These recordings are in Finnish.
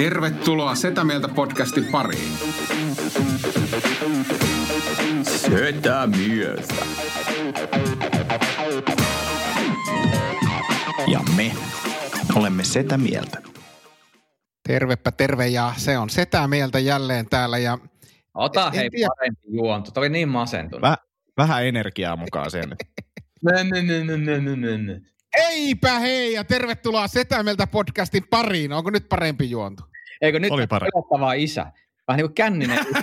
Tervetuloa Setä Mieltä podcastin pariin. Setä Mieltä. Ja me olemme Setä Mieltä. Tervepä terve ja se on Setä Mieltä jälleen täällä ja Ota en, hei tiedä. parempi juonto. Toi niin masentunut. Väh, vähän energiaa mukaan sen. Eipä hei ja tervetuloa Setä Mieltä podcastin pariin. Onko nyt parempi juonto? Eikö nyt Oli pelottavaa isä? Vähän niin kuin känninen isä.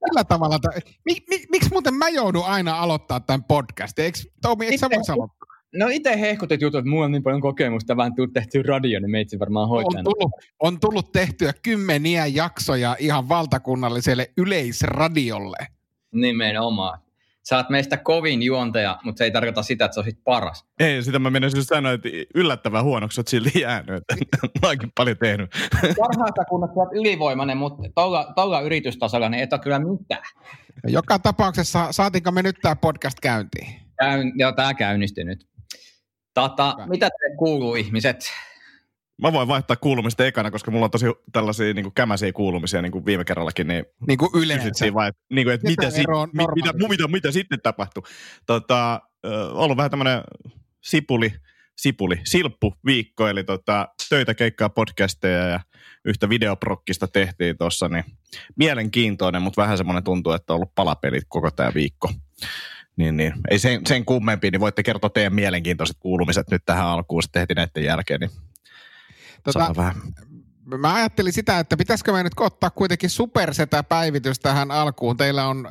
Tällä tavalla. Mik, mik, miksi muuten mä joudun aina aloittaa tämän podcastin? Eikö, Tomi, eikö sä voisi aloittaa? No itse hehkutit jutut, että mulla on niin paljon kokemusta, vähän tullut tehtyä radio, niin meitsi varmaan hoitaa. On tullut, on tullut tehtyä kymmeniä jaksoja ihan valtakunnalliselle yleisradiolle. Nimenomaan sä oot meistä kovin juontaja, mutta se ei tarkoita sitä, että sä olisit paras. Ei, sitä mä menisin just sanoa, että yllättävän huonoksi oot silti jäänyt. Mä oonkin paljon tehnyt. Parhaassa kunnossa oot ylivoimainen, mutta tuolla, tuolla yritystasolla niin et ole kyllä mitään. Joka tapauksessa saatinko me nyt tämä podcast käyntiin? Käyn, joo, tämä käynnistyy nyt. Tata, mitä te kuuluu ihmiset? Mä voin vaihtaa kuulumista ekana, koska mulla on tosi tällaisia niin kuin kämäisiä kuulumisia niin kuin viime kerrallakin. Niin, niin kuin yleensä. Vai, niin kuin, että mitä, si, mit, mitä, mitä, mitä, sitten tapahtui. Tota, ollut vähän tämmöinen sipuli, sipuli, silppu viikko, eli tota, töitä, keikkaa, podcasteja ja yhtä videoprokkista tehtiin tuossa, niin mielenkiintoinen, mutta vähän semmoinen tuntuu, että on ollut palapelit koko tämä viikko. Niin, niin. Ei sen, sen kummempi, niin voitte kertoa teidän mielenkiintoiset kuulumiset nyt tähän alkuun sitten heti näiden jälkeen, niin Tota, vähän. Mä ajattelin sitä, että pitäisikö me nyt ottaa kuitenkin supersetä-päivitys tähän alkuun. Teillä on,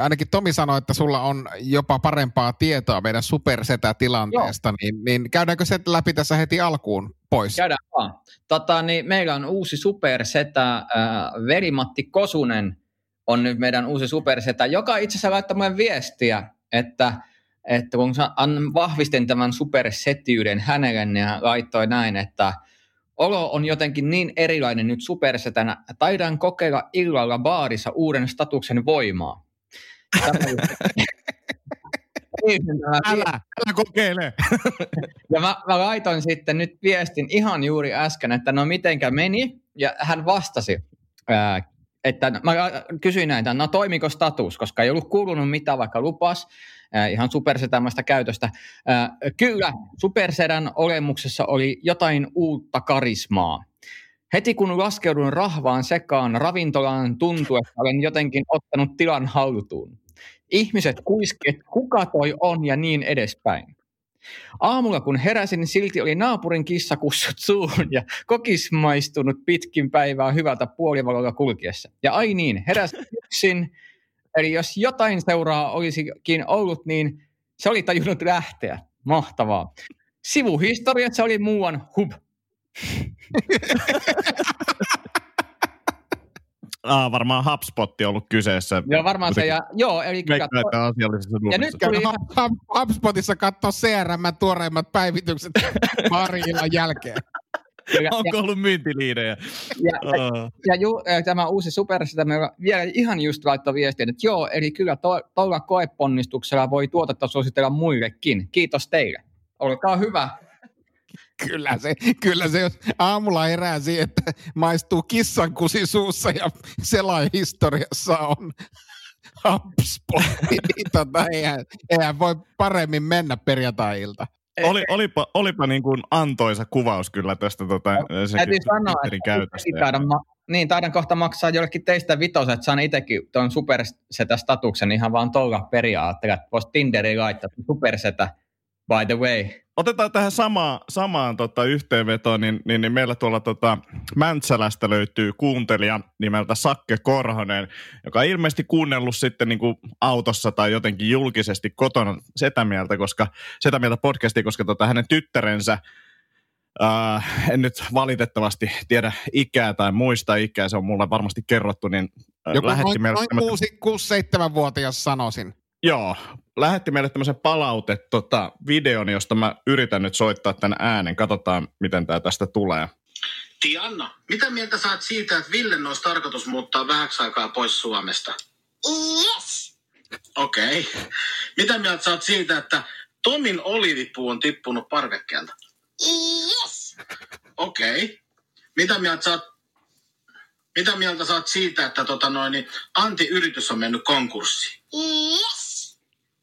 ainakin Tomi sanoi, että sulla on jopa parempaa tietoa meidän supersetä-tilanteesta, niin, niin käydäänkö se läpi tässä heti alkuun pois? Käydään vaan. Tota, niin meillä on uusi supersetä, äh, Verimatti Kosunen on nyt meidän uusi supersetä, joka itse asiassa laittoi meidän viestiä, että että kun vahvistin tämän supersetiyden hänelle, niin hän laittoi näin, että – Olo on jotenkin niin erilainen nyt supersetänä. Taidan kokeilla illalla baarissa uuden statuksen voimaa. älä, älä kokeile. ja mä, mä laitoin sitten nyt viestin ihan juuri äsken, että no mitenkä meni. Ja hän vastasi, ää, että mä kysyin näitä, no toimiko status, koska ei ollut kuulunut mitään, vaikka lupas äh, ihan supersetämästä käytöstä. Äh, kyllä, supersedän olemuksessa oli jotain uutta karismaa. Heti kun laskeudun rahvaan sekaan ravintolaan tuntui, että olen jotenkin ottanut tilan haltuun. Ihmiset kuiskivat, kuka toi on ja niin edespäin. Aamulla kun heräsin, silti oli naapurin kissakussut suun ja kokis maistunut pitkin päivää hyvältä puolivalolla kulkiessa. Ja ai niin, heräsin yksin, eli jos jotain seuraa olisikin ollut, niin se oli tajunnut lähteä. Mahtavaa. Sivuhistoriat se oli muuan hub. Ah, varmaan HubSpot on ollut kyseessä. Joo, varmaan se. Ja, joo, eli katso, ja nyt tuli ihan... HubSpotissa katsoa CRM tuoreimmat päivitykset pari jälkeen. Ja, Onko ollut myyntiliidejä? Ja, oh. ja, ju, tämä uusi super, sitä me vielä ihan just laittoi viestiä, että joo, eli kyllä tuolla to, koeponnistuksella voi tuotetta suositella muillekin. Kiitos teille. Olkaa hyvä. Kyllä se, kyllä se, jos aamulla herää siihen, että maistuu kissankusi suussa ja historiassa on HubSpot, niin tota, eihän, eihän voi paremmin mennä perjantai-ilta. Oli, olipa, olipa niin kuin antoisa kuvaus kyllä tästä tota, Täytyy sanoa, että käytöstä. Taidan, ma- niin, taidan kohta maksaa jollekin teistä vitosen, että saan itsekin tuon supersetä statuksen ihan vaan tuolla periaatteella, että voisi Tinderiin laittaa supersetä by the way. Otetaan tähän sama, samaan tota, yhteenvetoon, niin, niin, niin, meillä tuolla tota, Mäntsälästä löytyy kuuntelija nimeltä Sakke Korhonen, joka on ilmeisesti kuunnellut sitten niin kuin autossa tai jotenkin julkisesti kotona setä mieltä, koska, setä mieltä podcastia, koska tota, hänen tyttärensä Uh, en nyt valitettavasti tiedä ikää tai muista ikää, se on mulle varmasti kerrottu, niin uh, Joku lähetti noin, meille... Noin 6-7-vuotias sanoisin. Joo, lähetti meille tämmöisen palautet tota, videon, josta mä yritän nyt soittaa tämän äänen. Katsotaan, miten tämä tästä tulee. Tianna, mitä mieltä saat siitä, että Ville olisi tarkoitus muuttaa vähäksi aikaa pois Suomesta? Yes. Okei. Okay. Mitä mieltä saat siitä, että Tomin olivipuu on tippunut parvekkeelta? Yes. Okei. Okay. Mitä mieltä saat mitä mieltä saat siitä, että tota noin, niin Antti-yritys on mennyt konkurssiin? Yes.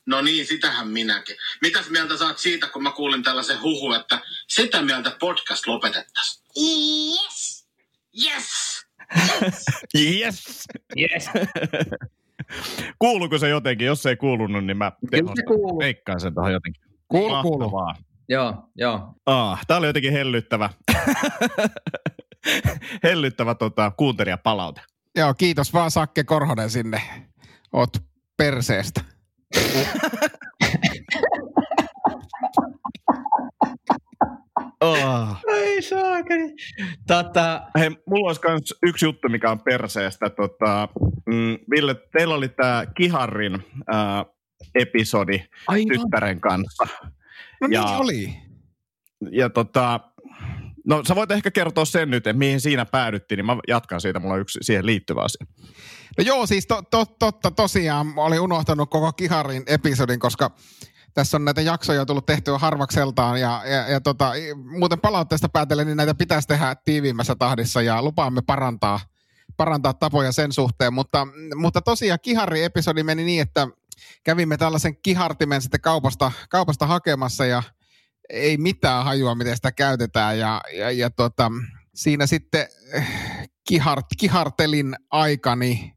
No niin, sitähän minäkin. Mitäs mieltä saat siitä, kun mä kuulin tällaisen huhu, että sitä mieltä podcast lopetettaisiin? Yes. Yes. yes. Yes. Kuuluuko se jotenkin? Jos se ei kuulunut, niin mä veikkaan sen tuohon jotenkin. Kuulu, kuulu. Joo, joo. Ah, tää oli jotenkin hellyttävä. hellyttävä tota, kuuntelijapalaute. Joo, kiitos vaan Sakke Korhonen sinne. Oot perseestä. Oh. Ei saakeli. Tota... Hei, mulla olisi myös yksi juttu, mikä on perseestä. Tota, mm, Ville, teillä oli tämä Kiharrin äh, episodi Aivan. tyttären kanssa. No niin ja, oli. Ja tota, no sä voit ehkä kertoa sen nyt, että mihin siinä päädyttiin, niin mä jatkan siitä, mulla on yksi siihen liittyvä asia. No joo, siis to, to, totta tosiaan, oli unohtanut koko Kiharin episodin, koska tässä on näitä jaksoja tullut tehtyä harvakseltaan ja, ja, ja tota, muuten palautteesta päätellen, niin näitä pitäisi tehdä tiiviimmässä tahdissa ja lupaamme parantaa, parantaa tapoja sen suhteen, mutta, mutta tosiaan Kihari-episodi meni niin, että kävimme tällaisen kihartimen sitten kaupasta, kaupasta hakemassa ja ei mitään hajua, miten sitä käytetään. Ja, ja, ja tota, siinä sitten eh, kihart, kihartelin aikani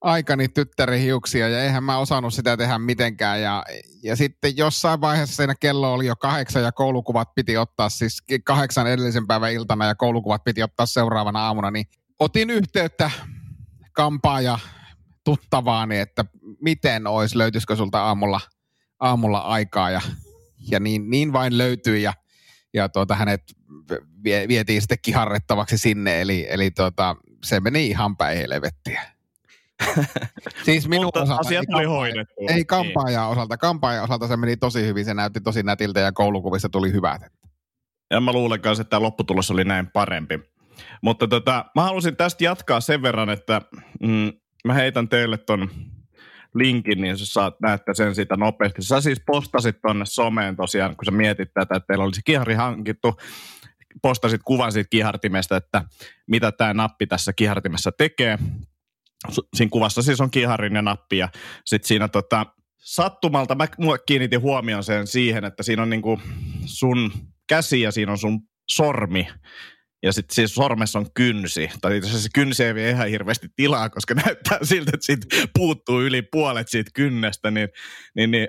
aikani tyttären hiuksia. Ja eihän mä osannut sitä tehdä mitenkään. Ja, ja sitten jossain vaiheessa siinä kello oli jo kahdeksan ja koulukuvat piti ottaa siis kahdeksan edellisen päivän iltana ja koulukuvat piti ottaa seuraavana aamuna, niin otin yhteyttä kampaa ja tuttavaani, että miten olisi, löytyisikö sulta aamulla, aamulla aikaa. Ja, ja niin, niin vain löytyi ja, ja tuota, hänet vietiin sitten kiharrettavaksi sinne, eli, eli tuota, se meni ihan päin helvettiä. siis minun Mutta osalta, asiat ei, hoidettu. Ei niin. kampaajan osalta. Kampaajan osalta se meni tosi hyvin, se näytti tosi nätiltä ja koulukuvissa tuli hyvät. Ja mä luulen kanssa, että tämä lopputulos oli näin parempi. Mutta tota, mä halusin tästä jatkaa sen verran, että mm, mä heitän teille ton linkin, niin sä saat näyttää sen siitä nopeasti. Sä siis postasit tonne someen tosiaan, kun sä mietit tätä, että teillä olisi kihari hankittu, postasit kuvan siitä kihartimesta, että mitä tämä nappi tässä kihartimessa tekee. Siinä kuvassa siis on kiharin ja nappi ja sitten siinä tota, sattumalta mä kiinnitin huomioon sen siihen, että siinä on niinku sun käsi ja siinä on sun sormi ja sitten siis sormessa on kynsi. Tai itse asiassa kynsi ei vie ihan hirveästi tilaa, koska näyttää siltä, että siitä puuttuu yli puolet siitä kynnestä. Niin, niin, niin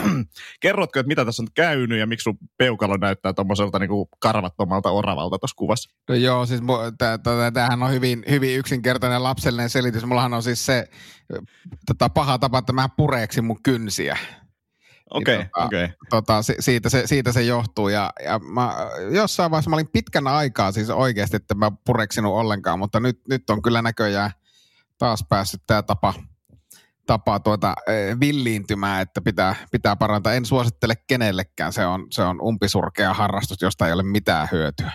kerrotko, että mitä tässä on käynyt ja miksi sun peukalo näyttää tuommoiselta niin karvattomalta oravalta tuossa kuvassa? No joo, siis tämähän on hyvin, hyvin yksinkertainen lapsellinen selitys. Mullahan on siis se tota, paha tapa, että mä pureeksin mun kynsiä. Okei, okay, tota, okay. tota, siitä, se, siitä se johtuu. Ja, ja mä, jossain vaiheessa mä olin pitkän aikaa siis oikeasti, että mä pureksinut ollenkaan, mutta nyt, nyt on kyllä näköjään taas päässyt tämä tapa, tapa tuota, e, villiintymään, että pitää, pitää parantaa. En suosittele kenellekään, se on, se on umpisurkea harrastus, josta ei ole mitään hyötyä.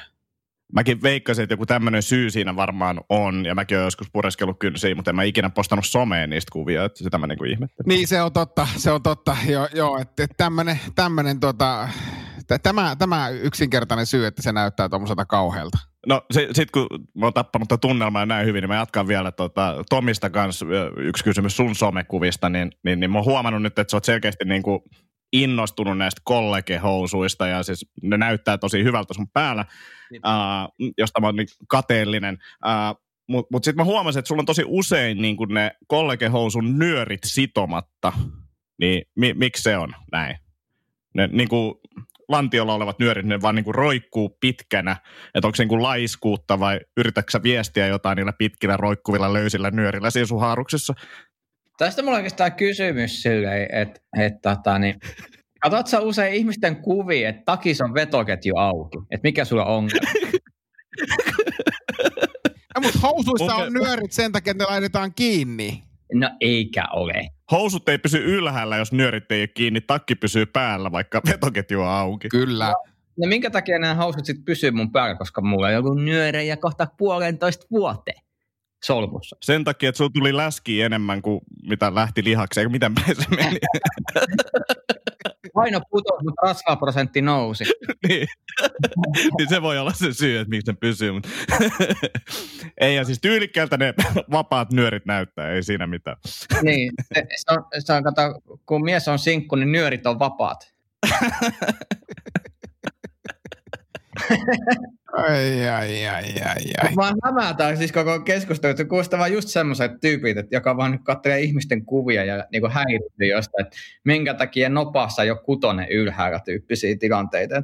Mäkin veikkasin, että joku tämmöinen syy siinä varmaan on, ja mäkin olen joskus pureskellut kynsiä, mutta en mä ikinä postannut someen niistä kuvia, että sitä mä niinku ihmettelin. Niin, se on totta, se on totta, joo, joo että tämmöinen, tämmöinen tota, tämä, tämä yksinkertainen syy, että se näyttää tuommoiselta kauhealta. No sitten kun mä oon tappanut tunnelmaa näin hyvin, niin mä jatkan vielä tota, Tomista kanssa yksi kysymys sun somekuvista, niin, niin, niin mä oon huomannut nyt, että sä oot selkeästi niin kuin innostunut näistä kollegehousuista ja siis ne näyttää tosi hyvältä sun päällä, uh, josta mä oon niin kateellinen. Mutta mut sitten mä huomasin, että sulla on tosi usein niin kun ne kollegehousun nyörit sitomatta. Niin mi, miksi se on näin? Ne niin kuin lantiolla olevat nyörit, ne vaan niin kuin roikkuu pitkänä. Että onko se niin kuin laiskuutta vai yritätkö viestiä jotain niillä pitkillä roikkuvilla löysillä nyörillä siinä sun haaruksessa? Tästä mulla on oikeastaan kysymys silleen, että, että tota, niin, Katsot sä usein ihmisten kuvia, että takis on vetoketju auki, että mikä sulla on? Ja, mutta housuissa Okei. on nyörit sen takia, että ne laitetaan kiinni. No eikä ole. Housut ei pysy ylhäällä, jos nyörit ei ole kiinni. Takki pysyy päällä, vaikka vetoketju on auki. Kyllä. No minkä takia nämä housut sitten pysyy mun päällä, koska mulla on joku nyörejä kohta puolentoista vuoteen solmussa. Sen takia, että sulla tuli läskiä enemmän kuin mitä lähti lihakseen. Miten päin se meni? Paino putosi, mutta rasvaprosentti nousi. niin. niin se voi olla se syy, että miksi se pysyy. Mutta ei, ja siis tyylikkäältä ne vapaat nyörit näyttää, ei siinä mitään. niin, se, se, on, se on, kato, kun mies on sinkku, niin nyörit on vapaat. Ai, ai, ai, ai, ai. Mä hämätään siis koko keskustelu, että se kuulostaa vaan just semmoiset tyypit, että joka vaan katselee ihmisten kuvia ja niin häirityy jostain, että minkä takia nopassa jo kutonen ylhäällä tyyppisiä tilanteita.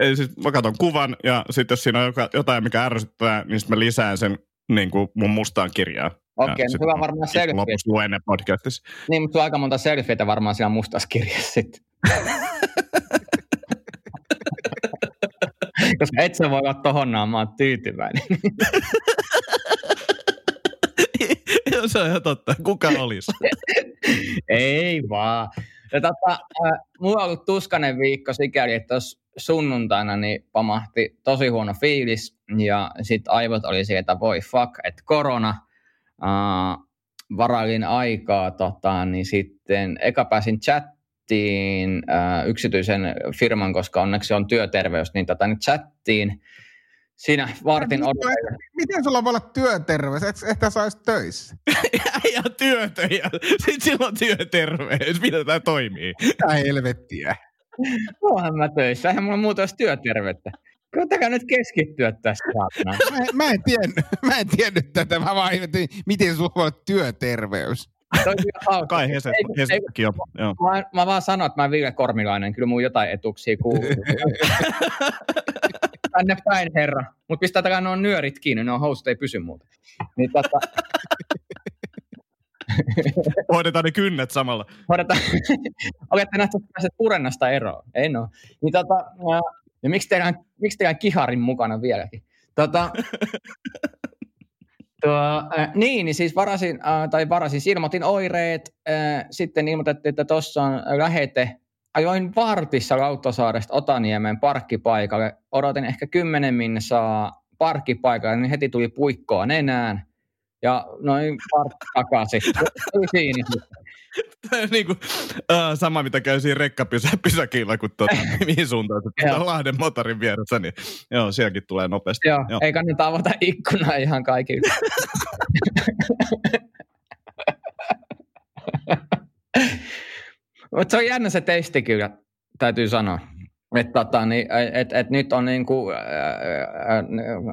Ei, siis mä katson kuvan, ja sitten jos siinä on joka- jotain, mikä ärsyttää, niin sitten mä lisään sen niin kuin mun mustaan kirjaan. Okei, no sit hyvä mä varmaan selfie. Lopussa luen ne podcastissa. Niin, mutta sulla on aika monta selfieitä varmaan siellä mustassa kirjassa sitten. Koska et sä voi olla tohon naamaan tyytyväinen. Se on ihan totta. Kuka olisi? Ei vaan. Ja tota, äh, mulla on ollut tuskanen viikko sikäli, että tuossa sunnuntaina niin pamahti tosi huono fiilis ja sitten aivot oli sieltä, voi fuck, että korona. Äh, varailin aikaa, tota, niin sitten eka pääsin chattiin äh, yksityisen firman, koska onneksi on työterveys, niin tota, niin chattiin siinä vartin odotin. Miten sulla voi olla työterveys? Et, että sä ois töissä. Ja työtä, ja sitten sillä on työterveys. Miten tämä toimii? Mitä helvettiä? Onhan mä töissä, eihän mulla muuta olisi työterveyttä. Koittakaa nyt keskittyä tässä. Mä, en- mä, en tiennyt, mä en tiennyt tätä. Mä vaan ihmettelin, miten sulla voi olla työterveys. On. Kai Hese, Ei, ei, Hesekin on. Joo. Mä, mä vaan sanon, että mä oon Ville Kormilainen, kyllä mun jotain etuksia kuuluu. Tänne päin, herra. Mutta pistetään nuo nyörit kiinni, nuo housut ei pysy muuta. Niin tota, Hoidetaan ne kynnet samalla. hoidetaan. Olette nähty pääset purennasta eroon. Ei no. Niin tota, ja miksi teidän, miksi teidän kiharin mukana vieläkin? Tota, Tuo, äh, niin, niin siis varasin, äh, tai varasin, siis ilmoitin oireet, äh, sitten ilmoitettiin, että tuossa on lähete. Ajoin vartissa Lauttasaaresta Otaniemen parkkipaikalle. Odotin ehkä kymmenen minne saa parkkipaikalle, niin heti tuli puikkoa nenään. Ja noin vartti takaisin. Niin kuin, uh, sama, mitä käy siinä rekkapysäkillä, kun tuota, mihin suuntaan se tulee Lahden motorin vieressä, niin joo, sielläkin tulee nopeasti. Joo, Joo. ei kannata avata ikkunaa ihan kaikille. Mutta se on jännä se testi kyllä, täytyy sanoa. Että tota, niin, et, et nyt on niinku, ää,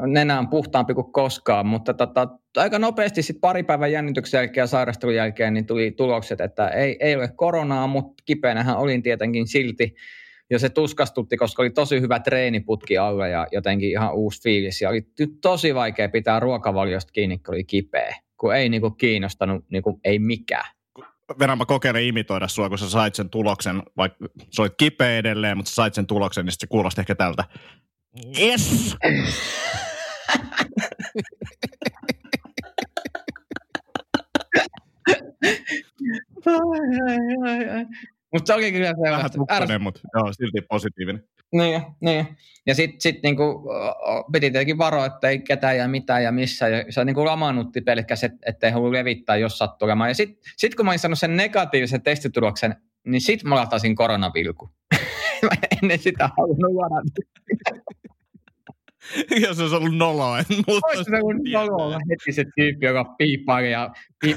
nenä on puhtaampi kuin koskaan, mutta tota, aika nopeasti sit pari päivän jännityksen jälkeen ja sairastelun jälkeen niin tuli tulokset, että ei, ei ole koronaa, mutta kipeänähän olin tietenkin silti. Ja se tuskastutti, koska oli tosi hyvä treeniputki alla ja jotenkin ihan uusi fiilis. Ja oli tosi vaikea pitää ruokavaliosta kiinni, kun oli kipeä. Kun ei niinku kiinnostanut niinku, ei mikään. Verran mä kokeilen imitoida sua, kun sä sait sen tuloksen, vaikka sä olit kipeä edelleen, mutta sä sait sen tuloksen, niin se kuulosti ehkä tältä. Yes! Mutta se oli kyllä Vähän sellaista. tukkainen, mutta joo, silti positiivinen. Niin, niin. Ja sitten sit niinku, piti tietenkin varoa, että ei ketään ja mitään ja missä. Ja se niinku lamaannutti pelkäs, et, ettei halua levittää, jos sattuu olemaan. Ja sitten sit kun mä olin saanut sen negatiivisen testituloksen, niin sitten mä latasin koronavilku. mä ennen sitä halunnut ladata. Jos olisi ollut noloa, en muuta Olisi se kun nololla heti se tyyppi, joka piippaa ja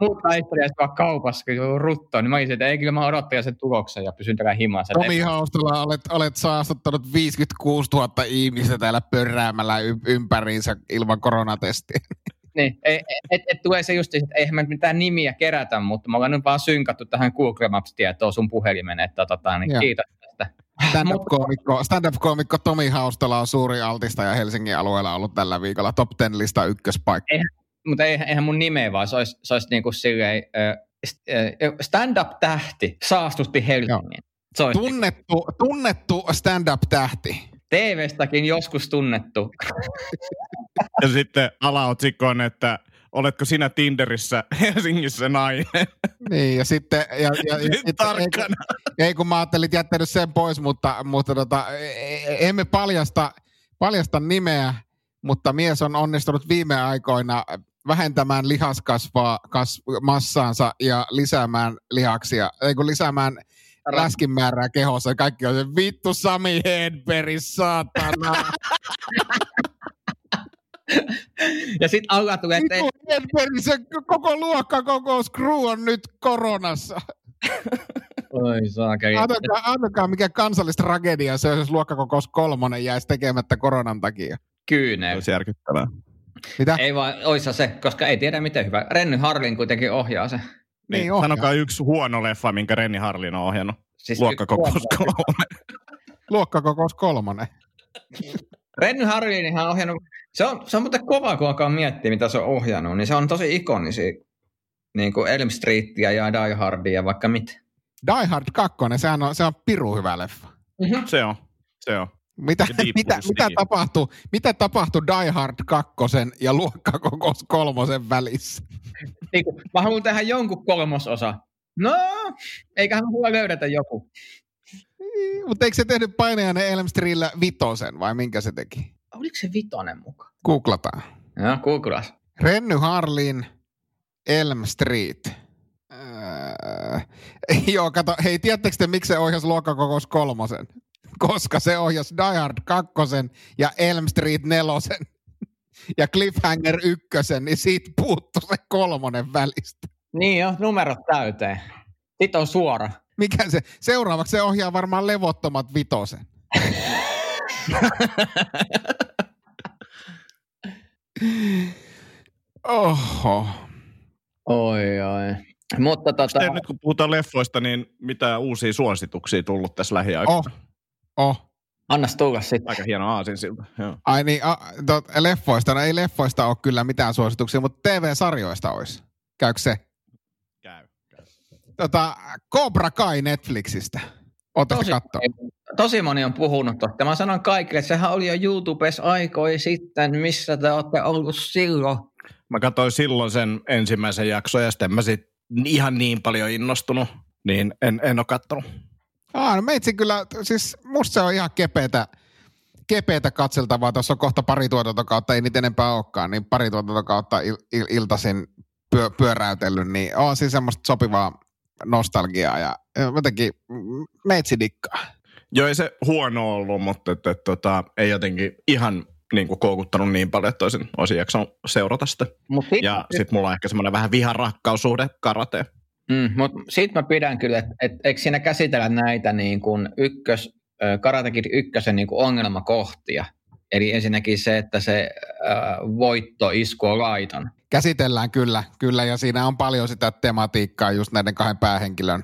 muuttaa historiasta vaan kaupassa, kun se on ruttoa. Niin mä olisin, että ei kyllä mä odottajan sen tuloksen ja pysyn täällä himassa. Tomi Haustala, olet, olet saastuttanut 56 000 ihmistä täällä pörräämällä ympäriinsä ilman koronatestiä. Niin, et, et, et tulee se just, että eihän me mitään nimiä kerätä, mutta me ollaan nyt vaan synkattu tähän Google Maps-tietoon sun puhelimeen, että tota, niin Joo. kiitos tästä. Stand-up-koomikko, stand-up-koomikko Tomi Haustala on suuri altistaja Helsingin alueella ollut tällä viikolla top 10 lista ykköspaikka. Mutta eihän, eihän mun nimeä vaan, se olisi, se olisi niin kuin silleen, äh, stand-up-tähti saastutti Helsingin. Se olisi Tunnettu, tunnettu stand-up-tähti. TV-stäkin joskus tunnettu. Ja sitten alaotsikko on, että oletko sinä Tinderissä Helsingissä nainen? Niin, ja sitten... Ja, ja, ja, Nyt sitten tarkkana. Ei, ei, kun mä ajattelin että jättänyt sen pois, mutta, mutta tota, e- e- emme paljasta, paljasta nimeä, mutta mies on onnistunut viime aikoina vähentämään lihaskasvaa kas, massaansa ja lisäämään lihaksia, ei kun lisäämään läskin määrää kehossa. ja Kaikki on se vittu Sami Hedberg, saatana. Ja sitten Aula tulee, että Vittu Hedberg, se koko luokkakokous crew on nyt koronassa. Oi saakeli. Antakaa, antakaa mikä kansallistragedia se on, jos luokkakokous kolmonen jäisi tekemättä koronan takia. Kyynel. Olisi järkyttävää. Mitä? Ei vaan, oissa se, koska ei tiedä miten hyvä. Renny Harlin kuitenkin ohjaa se. Niin, Niin, ohjaa. sanokaa yksi huono leffa, minkä Renni Harlin on ohjannut. Siis Luokkakokous kolme. Luokkakokous kolmonen. Renny Harlin on ohjannut, se on, se on muuten kova, kun alkaa miettiä, mitä se on ohjannut, niin se on tosi ikonisia. Niin kuin Elm Streetia ja Die Hardia ja vaikka mitä. Die Hard 2, sehän on, se on piru hyvä leffa. Se on, se on. Mitä, mitä, mitä, tapahtui, mitä tapahtui Die Hard 2 ja luokkakokous kolmosen välissä? Niin kuin, mä haluan tehdä jonkun kolmososa. No, eiköhän mulla löydetä joku. Mutta eikö se tehnyt painajainen Elm Streetillä vitosen vai minkä se teki? Oliko se vitonen mukaan? Googlataan. Joo, googlas. Renny Harlin, Elm Street. Öö, joo, kato, hei, tiedättekö te, miksi se ohjasi luokkakokous kolmosen? Koska se ohjasi Die Hard kakkosen ja Elm Street nelosen ja Cliffhanger ykkösen, niin siitä puuttu se kolmonen välistä. Niin jo, numerot täyteen. Sitten on suora. Mikä se? Seuraavaksi se ohjaa varmaan levottomat vitosen. Oho. Oi, oi. Mutta tota, Sitten nyt kun puhutaan leffoista, niin mitä uusia suosituksia tullut tässä lähiaikoina? Oh. Oh. annas tulla sitten. Aika hieno aasinsilta. Joo. Ai niin, a, tot, leffoista, no ei leffoista ole kyllä mitään suosituksia, mutta TV-sarjoista olisi. Käykö se? Käy. käy. Tota, Cobra Kai Netflixistä. Tosi, katsoa? tosi moni on puhunut tuosta. Mä sanon kaikille, että sehän oli jo YouTubessa aikoja sitten, missä te olette ollut silloin. Mä katsoin silloin sen ensimmäisen jakson ja sitten mä sit ihan niin paljon innostunut, niin en, en ole kattonut. Aa, no meitsi kyllä, siis musta se on ihan kepeätä, kepeätä katseltavaa. Tuossa on kohta pari tuotantokautta, ei niitä enempää olekaan, niin pari tuotantokautta il, il, iltaisin pyö, pyöräytellyt, niin on siis semmoista sopivaa nostalgiaa ja jotenkin meitsi dikkaa. Joo, ei se huono ollut, mutta et, et, tota, ei jotenkin ihan niin kuin koukuttanut niin paljon, että olisin, olisin jaksanut seurata sitä. Mut sit, Ja sitten mulla on ehkä semmoinen vähän vihan-rakkaussuhde karateen. Mm, mut sit mä pidän kyllä, että et, eikö siinä käsitellä näitä niin kuin ykkös, ö, Karate Kid ykkösen niin kuin ongelmakohtia. Eli ensinnäkin se, että se äh, voitto isku on laiton. Käsitellään kyllä, kyllä, ja siinä on paljon sitä tematiikkaa just näiden kahden päähenkilön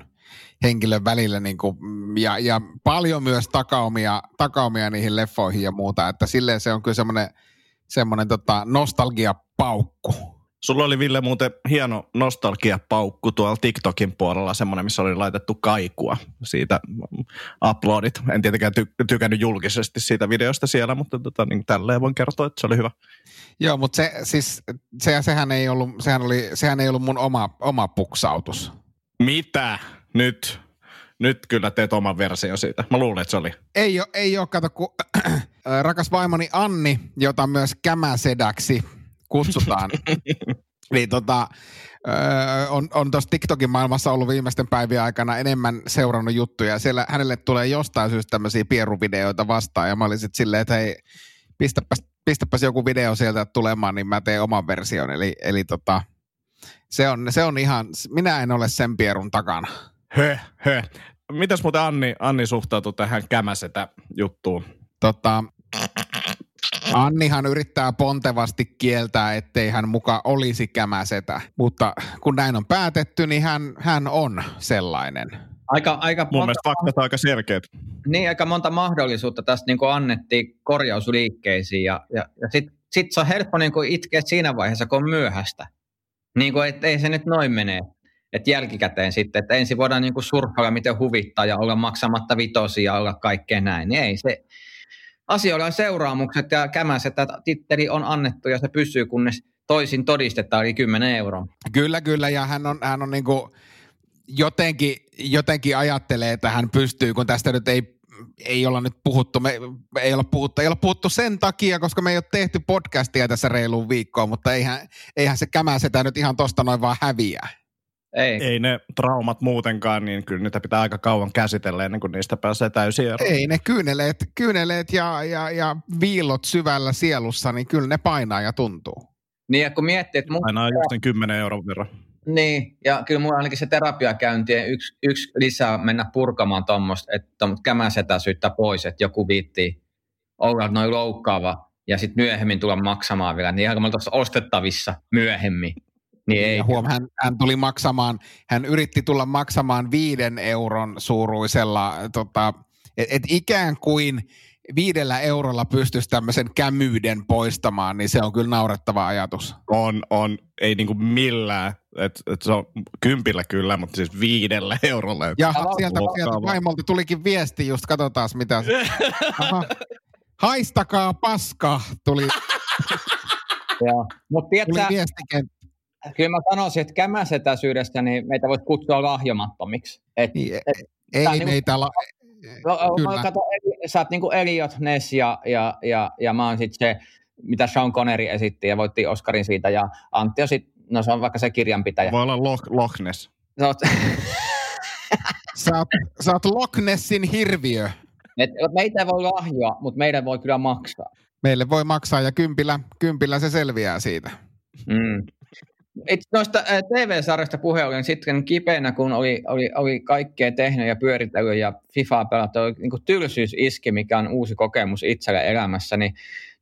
henkilön välillä, niin kuin, ja, ja, paljon myös takaumia, takaumia niihin leffoihin ja muuta, että silleen se on kyllä semmoinen, semmoinen tota, nostalgiapaukku. Sulla oli Ville muuten hieno nostalgiapaukku tuolla TikTokin puolella, semmoinen, missä oli laitettu kaikua siitä uploadit. En tietenkään ty- tykännyt julkisesti siitä videosta siellä, mutta tota, niin tälleen voin kertoa, että se oli hyvä. Joo, mutta se, siis, se, sehän, ei ollut, sehän, oli, sehän ei ollut mun oma, oma puksautus. Mitä? Nyt, nyt kyllä teet oman version siitä. Mä luulen, että se oli. Ei ole, ei ole kato, kun rakas vaimoni Anni, jota myös kämäsedäksi kutsutaan, niin tota, öö, on, on tuossa TikTokin maailmassa ollut viimeisten päivien aikana enemmän seurannut juttuja. Ja siellä hänelle tulee jostain syystä tämmöisiä pieruvideoita vastaan. Ja mä olin sitten silleen, että hei, pistäpäs, pistäpäs joku video sieltä tulemaan, niin mä teen oman version. Eli, eli tota, se on, se on ihan, minä en ole sen pierun takana. Höh, höh. Mitäs muuten Anni, Anni suhtautui tähän kämäsetä juttuun? Tota, Annihan yrittää pontevasti kieltää, ettei hän muka olisi kämäsetä, mutta kun näin on päätetty, niin hän, hän on sellainen. Aika, aika, Mun monta, mielestä faktat aika selkeät. niin, aika monta mahdollisuutta tästä niin kuin annettiin korjausliikkeisiin ja, ja, ja sitten sit se on helppo niin kuin itkeä siinä vaiheessa, kun on myöhäistä. Niin kuin, että ei se nyt noin mene. että jälkikäteen sitten, että ensin voidaan niin surffailla, miten huvittaa ja olla maksamatta vitosia ja olla kaikkea näin. Niin ei se, asioilla on seuraamukset ja kämäs, että titteli on annettu ja se pysyy, kunnes toisin todistetaan, eli 10 euroa. Kyllä, kyllä, ja hän on, hän on niin kuin jotenkin, jotenkin ajattelee, että hän pystyy, kun tästä nyt ei ei olla nyt puhuttu, me ei olla puhuttu, ei olla puhuttu sen takia, koska me ei ole tehty podcastia tässä reiluun viikkoon, mutta eihän, eihän se kämäsetä nyt ihan tosta noin vaan häviä. Ei. ei ne traumat muutenkaan, niin kyllä niitä pitää aika kauan käsitellä ennen kuin niistä pääsee täysin eroon. Ei ne kyyneleet, kyyneleet ja, ja, ja viillot syvällä sielussa, niin kyllä ne painaa ja tuntuu. Niin ja kun miettii, että... Mun... Painaa just sen 10 euron verran. Niin, ja kyllä mulla ainakin se terapiakäyntien yksi, yksi lisää mennä purkamaan tuommoista, että kämäsetäisyyttä pois, että joku viittii olla noin loukkaava ja sitten myöhemmin tulla maksamaan vielä, niin ihan tuossa ostettavissa myöhemmin. Niin ei. huom, hän, hän, tuli maksamaan, hän yritti tulla maksamaan viiden euron suuruisella, tota, että et ikään kuin viidellä eurolla pystyisi tämmöisen kämyyden poistamaan, niin se on kyllä naurettava ajatus. On, on. Ei niinku millään. Et, et se on kympillä kyllä, mutta siis viidellä eurolla. Ja sieltä, sieltä vaimolta tulikin viesti just, katsotaan mitä. Aha. Haistakaa paska, tuli, Joo. Mut tiedätkö, tuli viestikenttä. Kyllä mä sanoisin, että kämäsetäisyydestä niin meitä voit kutsua lahjomattomiksi. Et, niin, et, ei ei niin meitä la, No, Kyllä. Kato, sä oot niinku Elliot Ness ja, ja, ja, ja mä oon sitten se, mitä Sean Connery esitti ja voitti Oscarin siitä ja Antti on sit, no se on vaikka se kirjanpitäjä. Voi olla Loch, Loch Ness. Sä oot, sä oot, sä oot Loch Nessin hirviö. Et, meitä ei voi lahjoa, mutta meidän voi kyllä maksaa. Meille voi maksaa ja kympillä, kympillä se selviää siitä. Mm. Itse noista TV-sarjasta puheen olin sitten kipeänä, kun oli, oli, oli kaikkea tehnyt ja pyöritellyt ja FIFA pelattu. Oli niin tylsyys iski, mikä on uusi kokemus itselle elämässä, niin,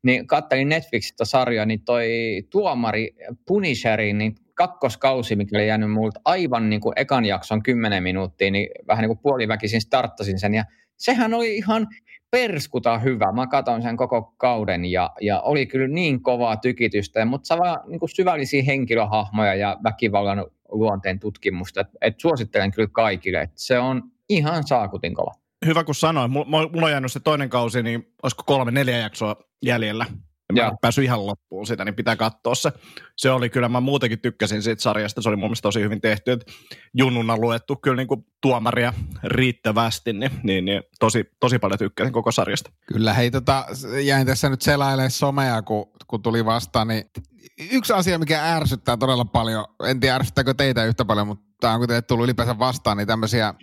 niin kattelin Netflixistä sarjaa, niin toi tuomari Punisherin, niin kakkoskausi, mikä oli jäänyt multa aivan niin kuin ekan jakson 10 minuuttia, niin vähän niin kuin puoliväkisin starttasin sen. Ja sehän oli ihan perskuta hyvä. Mä katson sen koko kauden ja, ja oli kyllä niin kovaa tykitystä, mutta saa niin syvällisiä henkilöhahmoja ja väkivallan luonteen tutkimusta. Et, et suosittelen kyllä kaikille, että se on ihan saakutin kova. Hyvä kun sanoin. Mulla on jäänyt se toinen kausi, niin olisiko kolme, neljä jaksoa jäljellä en mä päässyt ihan loppuun sitä, niin pitää katsoa se. Se oli kyllä, mä muutenkin tykkäsin siitä sarjasta, se oli mun mielestä tosi hyvin tehty, että Junnuna luettu kyllä niin kuin tuomaria riittävästi, niin, niin, niin tosi, tosi paljon tykkäsin koko sarjasta. Kyllä, hei tota, jäin tässä nyt selailemaan somea, kun, kun tuli vastaan, niin yksi asia, mikä ärsyttää todella paljon, en tiedä ärsyttääkö teitä yhtä paljon, mutta tämä on kun teille tullut ylipäänsä vastaan, niin tämmöisiä,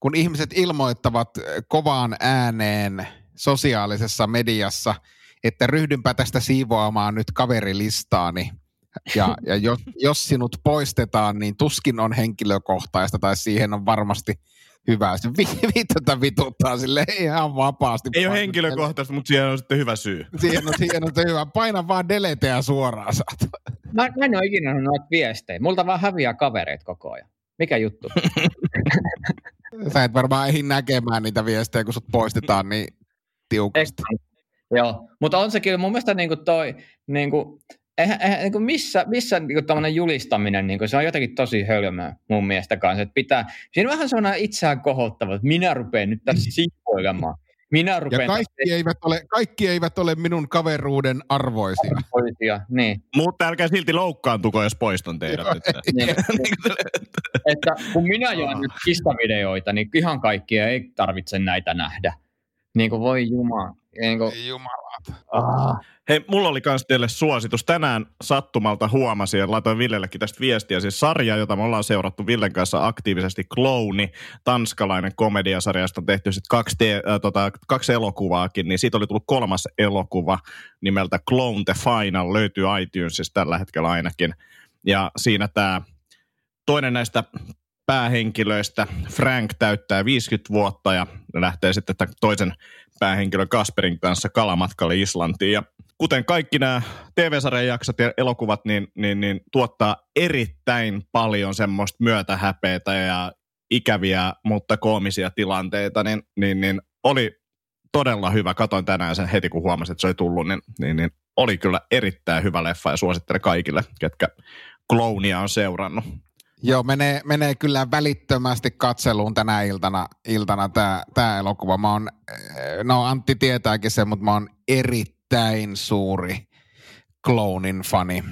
kun ihmiset ilmoittavat kovaan ääneen sosiaalisessa mediassa – että ryhdynpä tästä siivoamaan nyt kaverilistaani. Ja, ja jos, jos sinut poistetaan, niin tuskin on henkilökohtaista tai siihen on varmasti hyvä. Se viittätä vituttaa sille ihan vapaasti. Ei ole henkilökohtaista, mutta siihen on sitten hyvä syy. Siihen on, siihen on hyvä. Paina vaan deleteä suoraan saat. Mä, mä en ole ikinä noita viestejä. Multa vaan häviää kavereita koko ajan. Mikä juttu? Sä et varmaan ehdi näkemään niitä viestejä, kun sut poistetaan niin tiukasti. Joo, mutta on se kyllä mun mielestä niin kuin toi, niin kuin, eihän, eihän, niin kuin missä, missä niin kuin julistaminen, niin kuin, se on jotenkin tosi hölmöä mun mielestä kanssa. Että pitää, siinä on vähän sellainen itseään kohottava, että minä rupean nyt tässä sivuilemaan. Minä rupean ja kaikki, tässä... eivät ole, kaikki eivät ole minun kaveruuden arvoisia. arvoisia niin. Mutta älkää silti loukkaantuko, jos poiston teidät. niin, niin, että kun minä jaan nyt kistavideoita, niin ihan kaikkia ei tarvitse näitä nähdä. Niin kuin voi jumala. Niin kuin... Jumalat. Ah. Hei, mulla oli myös teille suositus. Tänään sattumalta huomasin ja laitoin Villellekin tästä viestiä. Siis sarja, jota me ollaan seurattu Villen kanssa aktiivisesti, Clowni, tanskalainen komediasarja, josta on tehty sitten kaksi, te, äh, tota, kaksi elokuvaakin, niin siitä oli tullut kolmas elokuva nimeltä Clone the Final, löytyy iTunesista tällä hetkellä ainakin. Ja siinä tämä toinen näistä päähenkilöistä, Frank, täyttää 50 vuotta ja lähtee sitten toisen päähenkilön Kasperin kanssa kalamatkalle Islantiin. Ja kuten kaikki nämä TV-sarjan jaksot ja elokuvat, niin, niin, niin tuottaa erittäin paljon semmoista myötähäpeitä ja ikäviä, mutta koomisia tilanteita, niin, niin, niin oli todella hyvä. Katoin tänään sen heti, kun huomasin, että se oli tullut, niin, niin, niin oli kyllä erittäin hyvä leffa ja suosittelen kaikille, ketkä Clownia on seurannut. Joo, menee, menee kyllä välittömästi katseluun tänä iltana, iltana tämä tää elokuva. Mä oon, eh, no Antti tietääkin sen, mutta mä oon erittäin suuri Clonin fani,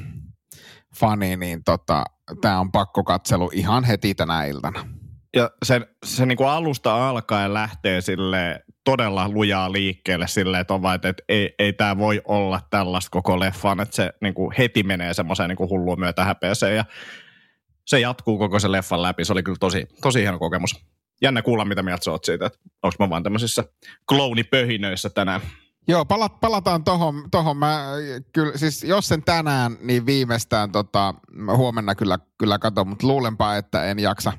fani niin tota, tämä on pakko katselu ihan heti tänä iltana. Ja se, se niin kuin alusta alkaen lähtee sille todella lujaa liikkeelle silleen, että on vaan, että, ei, ei tämä voi olla tällaista koko leffan, että se niin kuin heti menee semmoiseen niin hulluun myötä häpeeseen ja se jatkuu koko se leffan läpi. Se oli kyllä tosi, tosi hieno kokemus. Jännä kuulla, mitä mieltä sä oot siitä, että onko mä vaan tämmöisissä kloonipöhinöissä tänään. Joo, palat, palataan tohon, tohon. Mä, kyllä, siis jos sen tänään, niin viimeistään tota, huomenna kyllä, kyllä katon, mutta luulenpa, että en jaksa,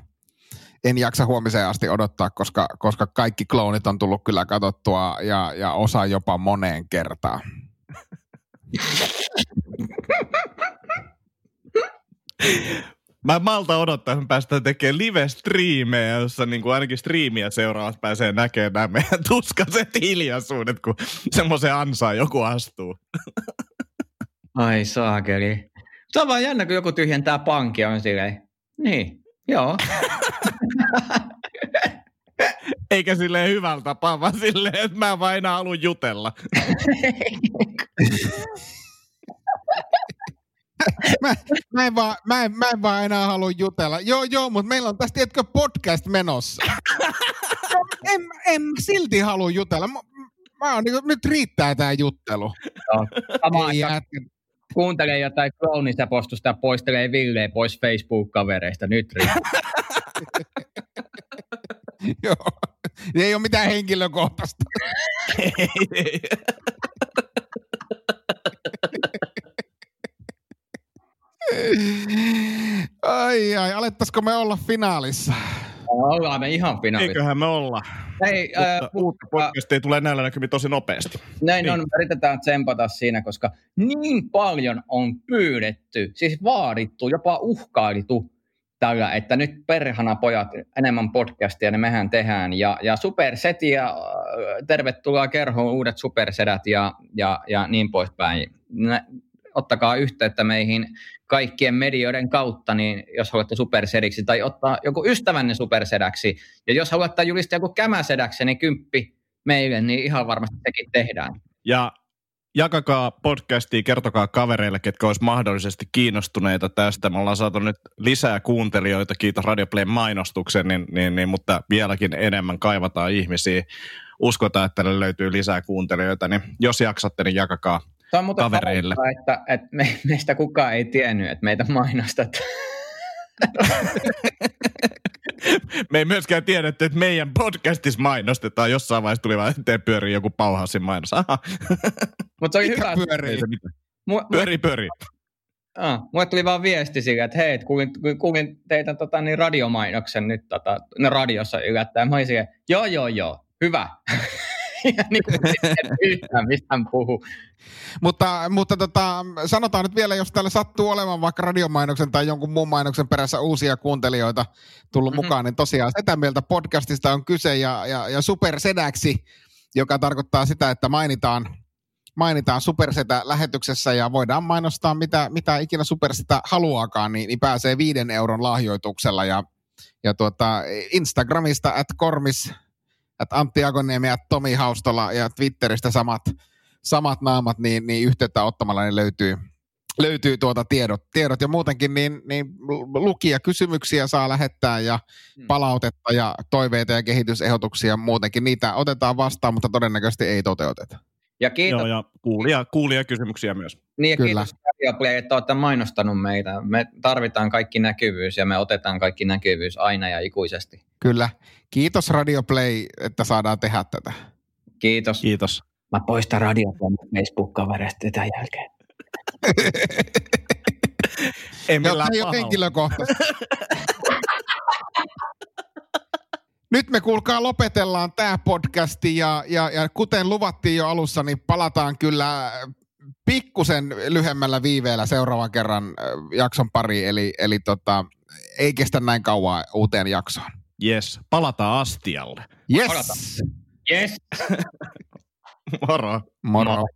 en jaksa huomiseen asti odottaa, koska, koska kaikki kloonit on tullut kyllä katsottua ja, ja osa jopa moneen kertaan. Mä en malta odottaa, että me päästään tekemään live-striimejä, jossa niin kuin ainakin striimiä seuraavat pääsee näkemään nämä meidän tuskaset hiljaisuudet, kun semmoisen ansaan joku astuu. Ai saakeli. Se on vaan jännä, kun joku tyhjentää pankkia, on silleen, niin, joo. Eikä silleen hyvältä tapaa, vaan silleen, että mä vaan enää halua jutella. mä, mä, en vaan, mä, en, mä en vaan enää halua jutella. Joo, joo, mutta meillä on tästä tiedätkö, podcast menossa. en, en silti halua jutella. Mä, mä oon, niin, nyt riittää tämä juttelu. Joo. Samaan kuuntelee jotain kloonista postusta ja poistelee Ville pois Facebook-kavereista. Nyt riittää. Joo. Ei ole mitään henkilökohtaista. Ai ai, alettaisiko me olla finaalissa? Ollaan me ihan finaalissa. Eiköhän me olla. Hei, äh, uutta podcastia tulee näillä näkymin tosi nopeasti. Näin niin. on, me yritetään tsempata siinä, koska niin paljon on pyydetty, siis vaadittu, jopa uhkailtu tällä, että nyt perhana pojat enemmän podcastia, niin mehän tehdään. Ja, ja Superset ja tervetuloa kerhoon uudet Supersedät ja, ja, ja niin poispäin. Ottakaa yhteyttä meihin kaikkien medioiden kautta, niin jos haluatte supersediksi, tai ottaa joku ystävänne supersedäksi, ja jos haluatte julistaa joku kämäsedäksi, niin kymppi meille, niin ihan varmasti sekin tehdään. Ja jakakaa podcastia, kertokaa kavereille, ketkä olisi mahdollisesti kiinnostuneita tästä. Me ollaan saatu nyt lisää kuuntelijoita, kiitos Radioplayn mainostuksen, niin, niin, niin, mutta vieläkin enemmän kaivataan ihmisiä. Uskotaan, että tälle löytyy lisää kuuntelijoita, niin jos jaksatte, niin jakakaa Tämä on kavereille. Hauskaa, että, että me, meistä kukaan ei tiennyt, että meitä mainostat. me ei myöskään tiedetty, että meidän podcastissa mainostetaan. Jossain vaiheessa tuli vaan eteen pyörii joku pauhassin mainos. Mutta se oli hyvä. pyörii? Mu- pyörii, pyörii. Ah, mulle tuli vaan viesti siitä, että hei, kuulin, kuulin teidän tota, niin radiomainoksen nyt tota, no, radiossa yllättäen. Mä olisin, joo, joo, joo, hyvä. niin kuin yhtään mistään puhu. Mutta, mutta tota, sanotaan nyt vielä, jos täällä sattuu olemaan vaikka radiomainoksen tai jonkun muun mainoksen perässä uusia kuuntelijoita tullut mm-hmm. mukaan, niin tosiaan sitä mieltä podcastista on kyse ja, ja, ja supersedäksi, joka tarkoittaa sitä, että mainitaan mainitaan Supersetä lähetyksessä ja voidaan mainostaa mitä, mitä ikinä Supersetä haluaakaan, niin, niin pääsee viiden euron lahjoituksella ja, ja tuota, Instagramista at kormis että Antti Agoniemi ja Tomi Haustola ja Twitteristä samat, samat naamat, niin, niin yhteyttä ottamalla niin löytyy, löytyy tuota tiedot, tiedot ja muutenkin niin, niin lukia kysymyksiä saa lähettää ja hmm. palautetta ja toiveita ja kehitysehdotuksia muutenkin. Niitä otetaan vastaan, mutta todennäköisesti ei toteuteta. Ja kiitos. Joo, ja kuulia, kuulia kysymyksiä myös. Niin, ja Kyllä. kiitos Radioplay, että olette mainostanut meitä. Me tarvitaan kaikki näkyvyys ja me otetaan kaikki näkyvyys aina ja ikuisesti. Kyllä. Kiitos Radioplay, että saadaan tehdä tätä. Kiitos. Kiitos. Mä poistan Radioplay Facebook-kavereista tämän jälkeen. ei millään ei ole henkilökohtaisesti. Nyt me kuulkaa lopetellaan tämä podcasti ja, ja, ja kuten luvattiin jo alussa, niin palataan kyllä pikkusen lyhyemmällä viiveellä seuraavan kerran jakson pari, eli, eli tota, ei kestä näin kauan uuteen jaksoon. Yes, palataan astialle. Yes. Palataan. Yes. Moro. Moro. Moro.